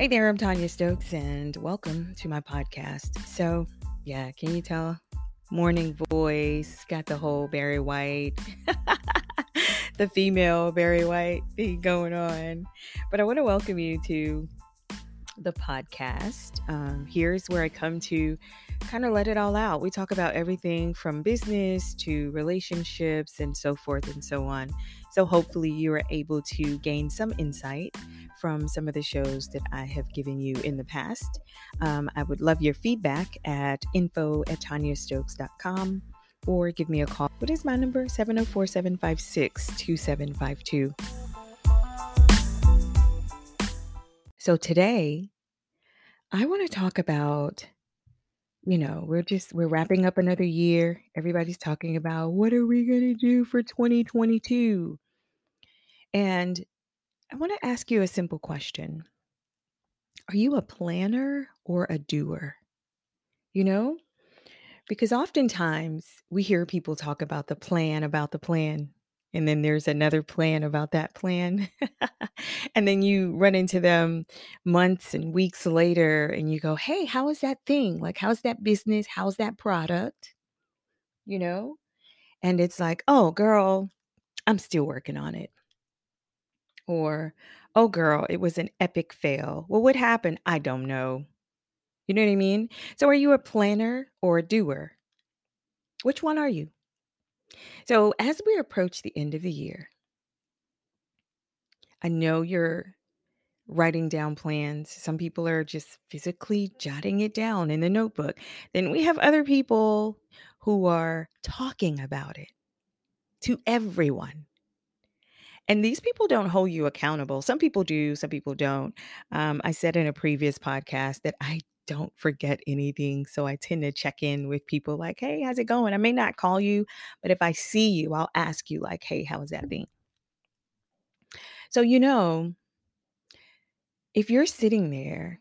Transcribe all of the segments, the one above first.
Hey there, I'm Tonya Stokes, and welcome to my podcast. So, yeah, can you tell? Morning voice, got the whole Barry White, the female Barry White thing going on. But I want to welcome you to the podcast. Um, here's where I come to kind of let it all out. We talk about everything from business to relationships and so forth and so on. So, hopefully, you are able to gain some insight from some of the shows that I have given you in the past. Um, I would love your feedback at info at tonyastokes.com or give me a call. What is my number? 704 756 2752. So today, I want to talk about, you know, we're just, we're wrapping up another year. Everybody's talking about what are we going to do for 2022? And I want to ask you a simple question. Are you a planner or a doer? You know, because oftentimes we hear people talk about the plan, about the plan, and then there's another plan about that plan. and then you run into them months and weeks later and you go, Hey, how is that thing? Like, how's that business? How's that product? You know? And it's like, Oh, girl, I'm still working on it. Or, oh, girl, it was an epic fail. Well, what happened? I don't know. You know what I mean? So, are you a planner or a doer? Which one are you? So, as we approach the end of the year, I know you're writing down plans. Some people are just physically jotting it down in the notebook. Then we have other people who are talking about it to everyone. And these people don't hold you accountable. Some people do, some people don't. Um, I said in a previous podcast that I don't forget anything. So I tend to check in with people like, hey, how's it going? I may not call you, but if I see you, I'll ask you, like, hey, how's that thing? So, you know, if you're sitting there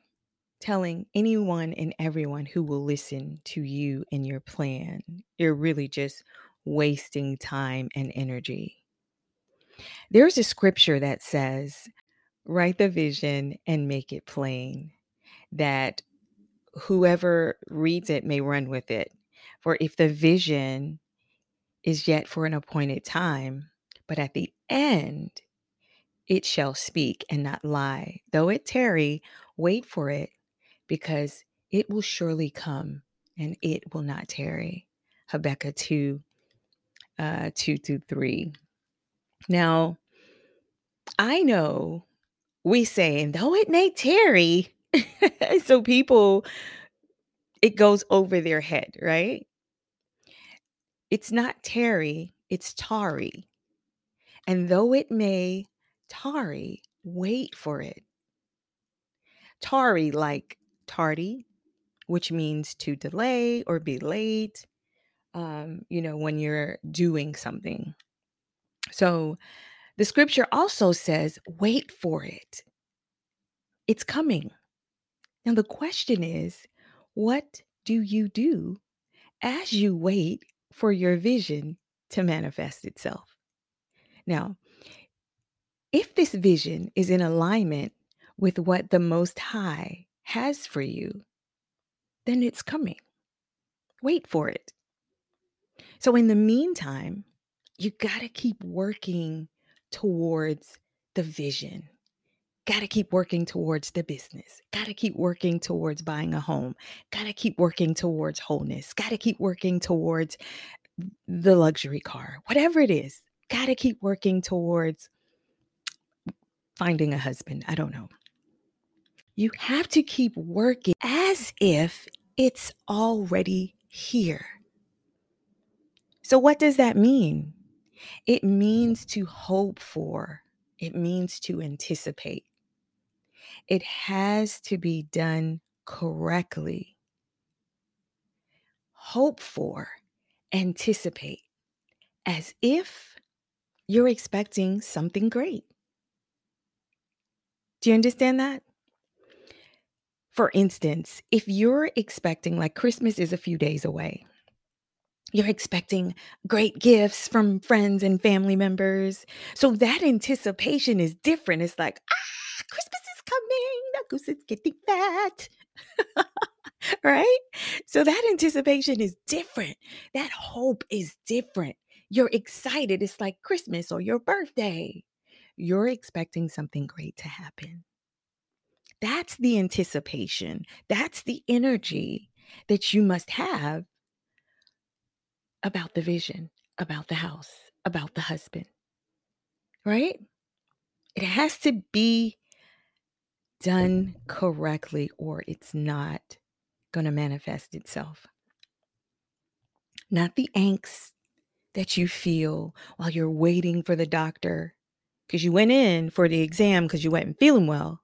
telling anyone and everyone who will listen to you and your plan, you're really just wasting time and energy. There's a scripture that says, write the vision and make it plain, that whoever reads it may run with it. For if the vision is yet for an appointed time, but at the end it shall speak and not lie. Though it tarry, wait for it, because it will surely come and it will not tarry. Habakkuk 2 uh, 2 through 3. Now, I know we say, and though it may tarry, so people, it goes over their head, right? It's not tarry, it's tarry. And though it may tarry, wait for it. Tarry, like tardy, which means to delay or be late, um, you know, when you're doing something. So the scripture also says, wait for it. It's coming. Now, the question is, what do you do as you wait for your vision to manifest itself? Now, if this vision is in alignment with what the Most High has for you, then it's coming. Wait for it. So, in the meantime, you got to keep working towards the vision. Got to keep working towards the business. Got to keep working towards buying a home. Got to keep working towards wholeness. Got to keep working towards the luxury car. Whatever it is, got to keep working towards finding a husband. I don't know. You have to keep working as if it's already here. So, what does that mean? It mm-hmm. means to hope for, it means to anticipate. It has to be done correctly. Hope for, anticipate, as if you're expecting something great. Do you understand that? For instance, if you're expecting, like Christmas is a few days away, you're expecting great gifts from friends and family members. So that anticipation is different. It's like, ah, Christmas is coming. The Goose is getting fat. right? So that anticipation is different. That hope is different. You're excited. It's like Christmas or your birthday. You're expecting something great to happen. That's the anticipation. That's the energy that you must have about the vision, about the house, about the husband, right? It has to be done correctly or it's not going to manifest itself. Not the angst that you feel while you're waiting for the doctor because you went in for the exam because you weren't feeling well.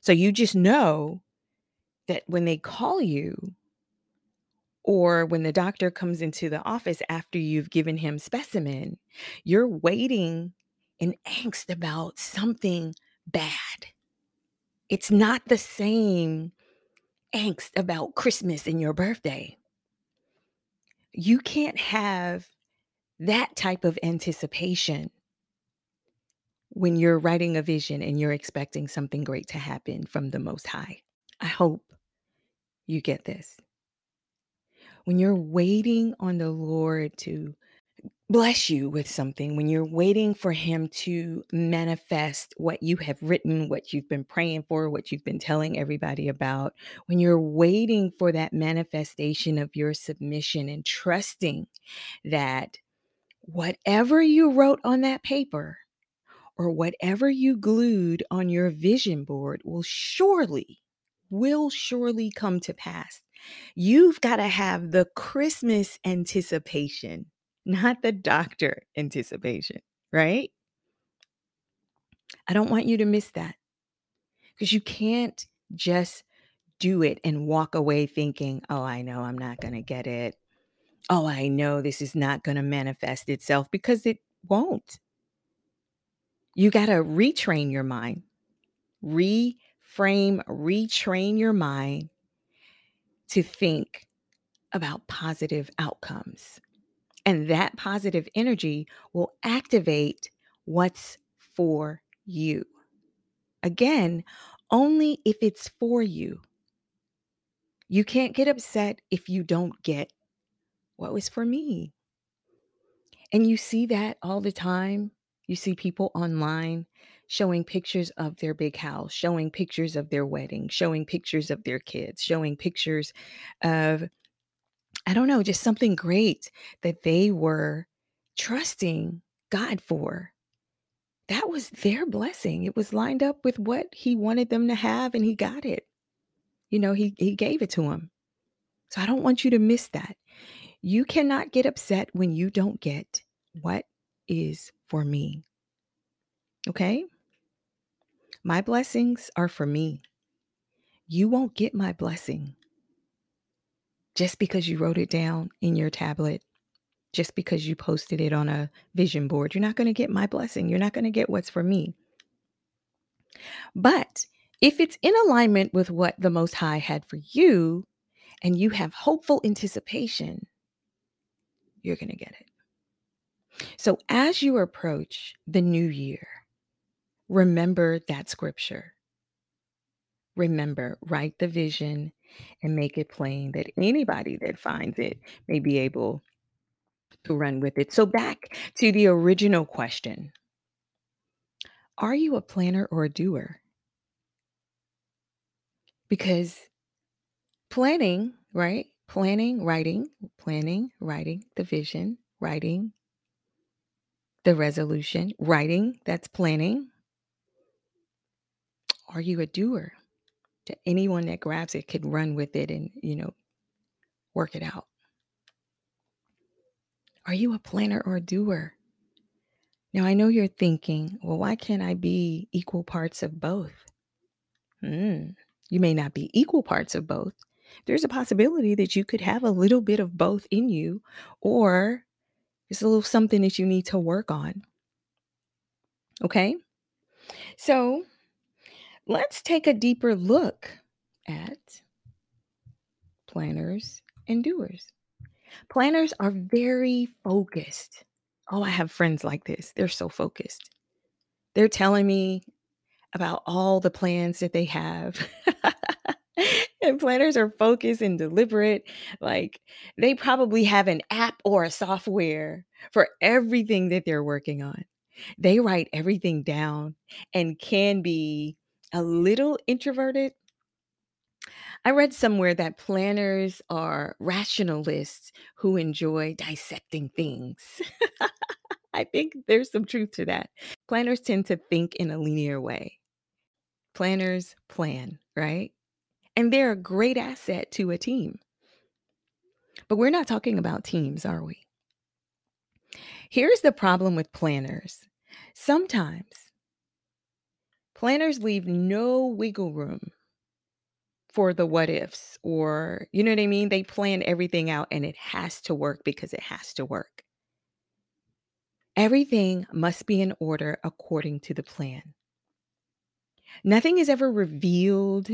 So you just know that when they call you or when the doctor comes into the office after you've given him specimen, you're waiting in angst about something bad. It's not the same angst about Christmas and your birthday. You can't have that type of anticipation when you're writing a vision and you're expecting something great to happen from the Most High. I hope you get this. When you're waiting on the Lord to bless you with something, when you're waiting for Him to manifest what you have written, what you've been praying for, what you've been telling everybody about, when you're waiting for that manifestation of your submission and trusting that whatever you wrote on that paper or whatever you glued on your vision board will surely, will surely come to pass. You've got to have the Christmas anticipation not the doctor anticipation, right? I don't want you to miss that because you can't just do it and walk away thinking, oh, I know I'm not going to get it. Oh, I know this is not going to manifest itself because it won't. You got to retrain your mind, reframe, retrain your mind to think about positive outcomes. And that positive energy will activate what's for you. Again, only if it's for you. You can't get upset if you don't get what was for me. And you see that all the time. You see people online showing pictures of their big house, showing pictures of their wedding, showing pictures of their kids, showing pictures of I don't know, just something great that they were trusting God for. That was their blessing. It was lined up with what he wanted them to have and he got it. You know, he he gave it to them. So I don't want you to miss that. You cannot get upset when you don't get what is for me. Okay? My blessings are for me. You won't get my blessing just because you wrote it down in your tablet, just because you posted it on a vision board, you're not going to get my blessing. You're not going to get what's for me. But if it's in alignment with what the Most High had for you and you have hopeful anticipation, you're going to get it. So as you approach the new year, remember that scripture. Remember, write the vision and make it plain that anybody that finds it may be able to run with it. So, back to the original question Are you a planner or a doer? Because planning, right? Planning, writing, planning, writing the vision, writing the resolution, writing, that's planning. Are you a doer? to anyone that grabs it could run with it and, you know, work it out. Are you a planner or a doer? Now, I know you're thinking, well, why can't I be equal parts of both? Mm, you may not be equal parts of both. There's a possibility that you could have a little bit of both in you, or it's a little something that you need to work on. Okay? So, Let's take a deeper look at planners and doers. Planners are very focused. Oh, I have friends like this. They're so focused. They're telling me about all the plans that they have. and planners are focused and deliberate. Like they probably have an app or a software for everything that they're working on. They write everything down and can be a little introverted. I read somewhere that planners are rationalists who enjoy dissecting things. I think there's some truth to that. Planners tend to think in a linear way. Planners plan, right? And they're a great asset to a team. But we're not talking about teams, are we? Here's the problem with planners sometimes planners leave no wiggle room for the what ifs, or you know what I mean? They plan everything out and it has to work because it has to work. Everything must be in order according to the plan. Nothing is ever revealed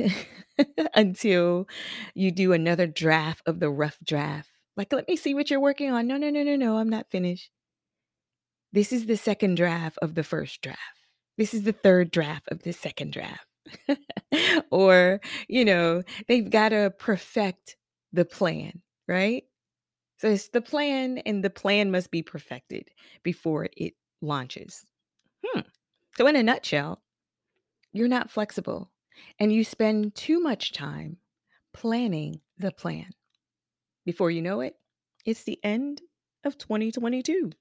until you do another draft of the rough draft. Like, let me see what you're working on. No, no, no, no, no, I'm not finished. This is the second draft of the first draft. This is the third draft of the second draft. or, you know, they've got to perfect the plan, right? So it's the plan, and the plan must be perfected before it launches. Hmm. So, in a nutshell, you're not flexible and you spend too much time planning the plan. Before you know it, it's the end of 2022.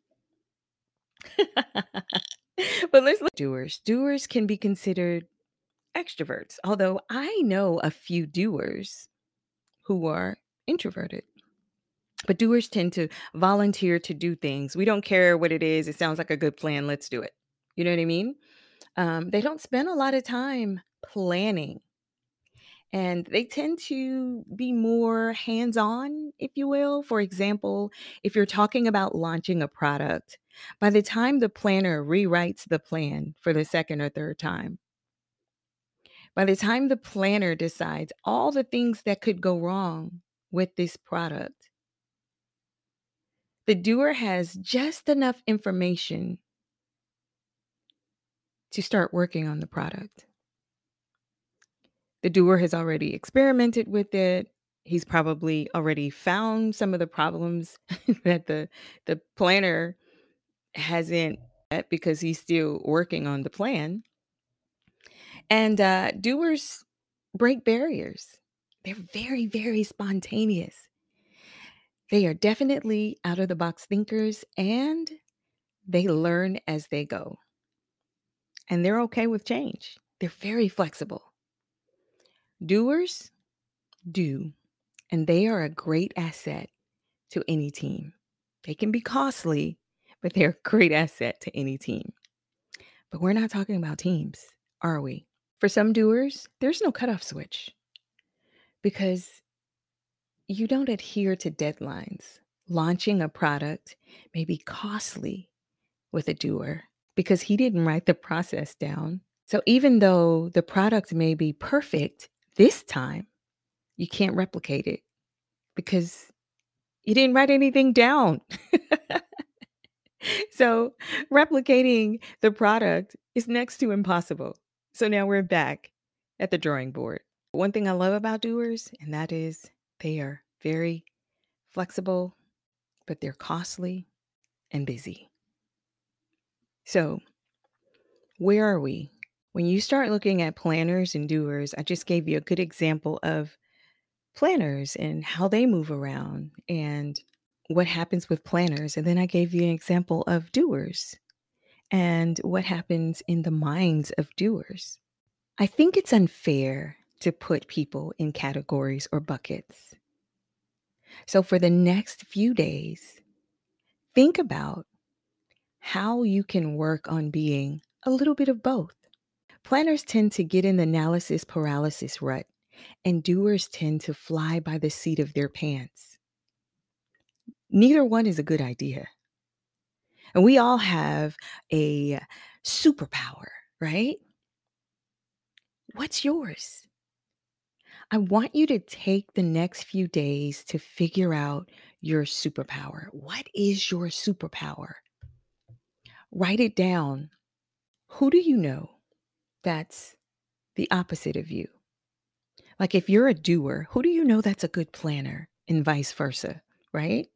but let's look doers. Doers can be considered extroverts, although I know a few doers who are introverted. But doers tend to volunteer to do things. We don't care what it is. It sounds like a good plan. Let's do it. You know what I mean? Um, they don't spend a lot of time planning and they tend to be more hands on, if you will. For example, if you're talking about launching a product, by the time the planner rewrites the plan for the second or third time, by the time the planner decides all the things that could go wrong with this product, the doer has just enough information to start working on the product. The doer has already experimented with it. He's probably already found some of the problems that the the planner hasn't because he's still working on the plan. And uh, doers break barriers. They're very, very spontaneous. They are definitely out of the box thinkers and they learn as they go. And they're okay with change. They're very flexible. Doers do, and they are a great asset to any team. They can be costly, but they're a great asset to any team. But we're not talking about teams, are we? For some doers, there's no cutoff switch because you don't adhere to deadlines. Launching a product may be costly with a doer because he didn't write the process down. So even though the product may be perfect, this time, you can't replicate it because you didn't write anything down. so, replicating the product is next to impossible. So, now we're back at the drawing board. One thing I love about doers, and that is they are very flexible, but they're costly and busy. So, where are we when you start looking at planners and doers, I just gave you a good example of planners and how they move around and what happens with planners. And then I gave you an example of doers and what happens in the minds of doers. I think it's unfair to put people in categories or buckets. So for the next few days, think about how you can work on being a little bit of both. Planners tend to get in the analysis paralysis rut, and doers tend to fly by the seat of their pants. Neither one is a good idea. And we all have a superpower, right? What's yours? I want you to take the next few days to figure out your superpower. What is your superpower? Write it down. Who do you know? That's the opposite of you? Like if you're a doer, who do you know that's a good planner and vice versa, right?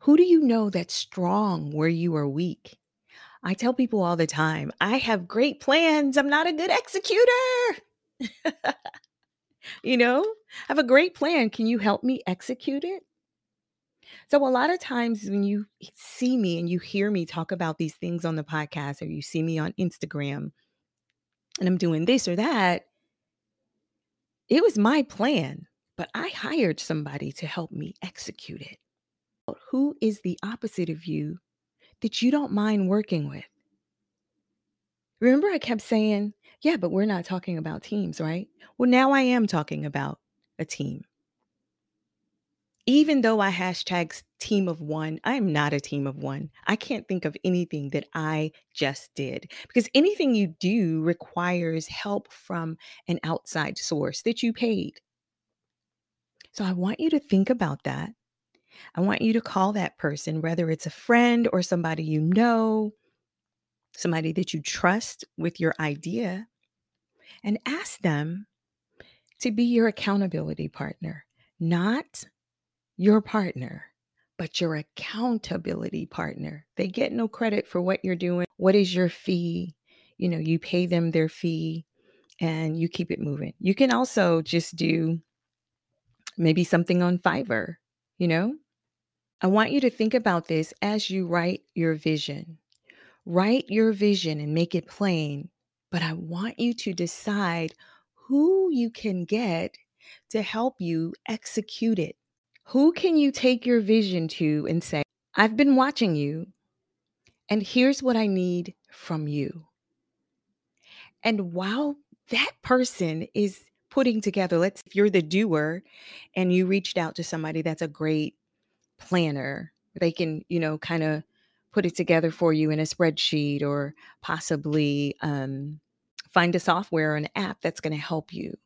Who do you know that's strong where you are weak? I tell people all the time, I have great plans. I'm not a good executor. you know, I have a great plan. Can you help me execute it? So, a lot of times when you see me and you hear me talk about these things on the podcast, or you see me on Instagram and I'm doing this or that, it was my plan, but I hired somebody to help me execute it. Who is the opposite of you that you don't mind working with? Remember, I kept saying, yeah, but we're not talking about teams, right? Well, now I am talking about a team. Even though I hashtag team of one, I am not a team of one. I can't think of anything that I just did because anything you do requires help from an outside source that you paid. So I want you to think about that. I want you to call that person, whether it's a friend or somebody you know, somebody that you trust with your idea, and ask them to be your accountability partner, not your partner, but your accountability partner. They get no credit for what you're doing. What is your fee? You know, you pay them their fee and you keep it moving. You can also just do maybe something on Fiverr, you know? I want you to think about this as you write your vision. Write your vision and make it plain, but I want you to decide who you can get to help you execute it. Who can you take your vision to and say, I've been watching you, and here's what I need from you? And while that person is putting together, let's if you're the doer and you reached out to somebody that's a great planner, they can, you know, kind of put it together for you in a spreadsheet or possibly um, find a software or an app that's going to help you,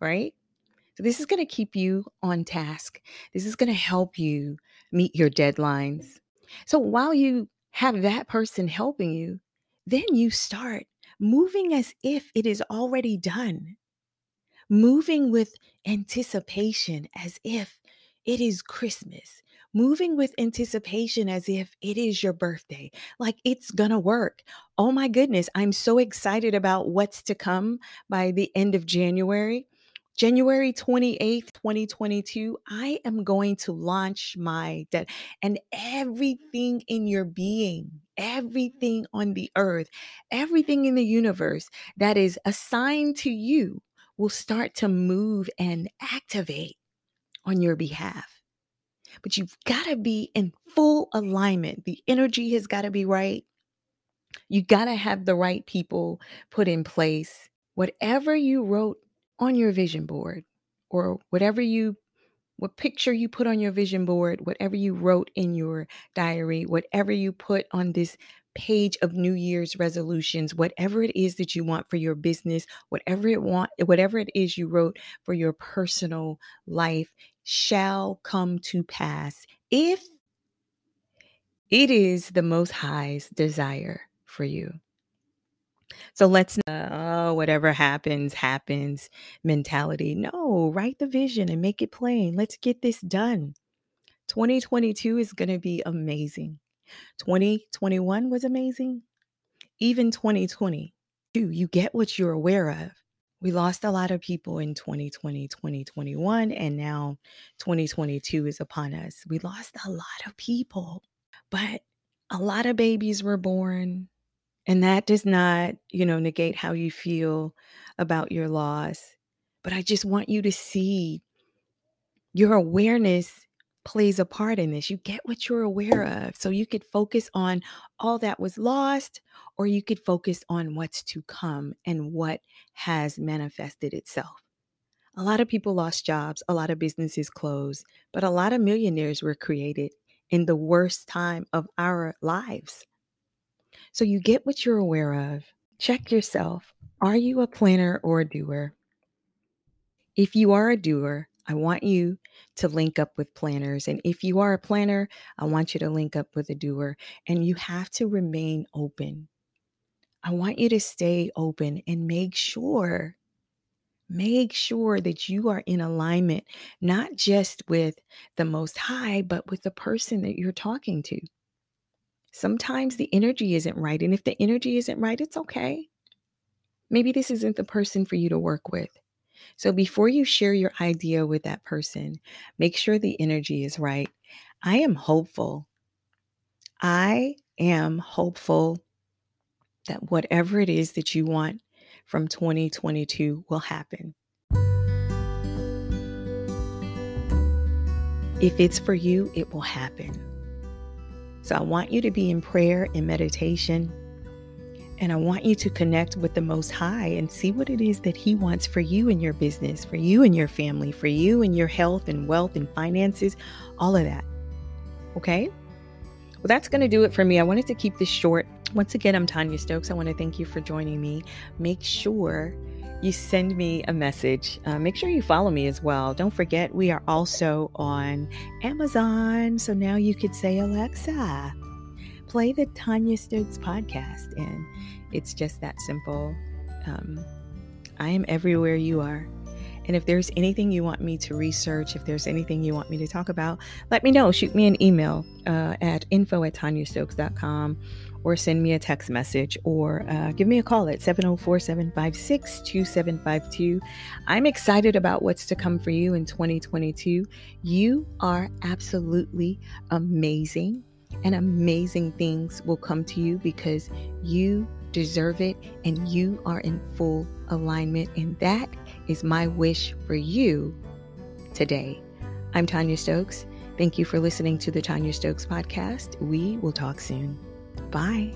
right? So, this is going to keep you on task. This is going to help you meet your deadlines. So, while you have that person helping you, then you start moving as if it is already done, moving with anticipation as if it is Christmas, moving with anticipation as if it is your birthday, like it's gonna work. Oh my goodness, I'm so excited about what's to come by the end of January. January 28th, 2022, I am going to launch my debt and everything in your being, everything on the earth, everything in the universe that is assigned to you will start to move and activate on your behalf. But you've got to be in full alignment. The energy has got to be right. You got to have the right people put in place. Whatever you wrote on your vision board or whatever you what picture you put on your vision board, whatever you wrote in your diary, whatever you put on this page of New Year's resolutions, whatever it is that you want for your business, whatever it want, whatever it is you wrote for your personal life shall come to pass if it is the most high's desire for you. So let's uh, oh, whatever happens, happens mentality. No, write the vision and make it plain. Let's get this done. 2022 is going to be amazing. 2021 was amazing. Even 2020. You get what you're aware of. We lost a lot of people in 2020, 2021, and now 2022 is upon us. We lost a lot of people, but a lot of babies were born. And that does not, you know, negate how you feel about your loss. But I just want you to see your awareness plays a part in this. You get what you're aware of. So you could focus on all that was lost, or you could focus on what's to come and what has manifested itself. A lot of people lost jobs, a lot of businesses closed, but a lot of millionaires were created in the worst time of our lives. So you get what you're aware of. Check yourself. Are you a planner or a doer? If you are a doer, I want you to link up with planners. And if you are a planner, I want you to link up with a doer. And you have to remain open. I want you to stay open and make sure Make sure that you are in alignment, not just with the Most High, but with the person that you're talking to. Sometimes the energy isn't right. And if the energy isn't right, it's okay. Maybe this isn't the person for you to work with. So before you share your idea with that person, make sure the energy is right. I am hopeful. I am hopeful that whatever it is that you want from 2022 will happen. If it's for you, it will happen. So I want you to be in prayer and meditation. And I want you to connect with the Most High and see what it is that He wants for you and your business, for you and your family, for you and your health and wealth and finances, all of that. Okay? Well, that's going to do it for me. I wanted to keep this short. Once again, I'm Tonya Stokes. I want to thank you for joining me. Make sure you send me a message. Uh, make sure you follow me as well. Don't forget, we are also on Amazon. So now you could say, Alexa, play the Tonya Stokes podcast. And it's just that simple. Um, I am everywhere you are. And if there's anything you want me to research, if there's anything you want me to talk about, let me know. Shoot me an email uh, at info at tonyastokes.com or send me a text message or uh, give me a call at 704 756 2752. I'm excited about what's to come for you in 2022. You are absolutely amazing, and amazing things will come to you because you deserve it and you are in full alignment. And that is my wish for you today. I'm Tonya Stokes. Thank you for listening to the Tonya Stokes podcast. We will talk soon. Bye.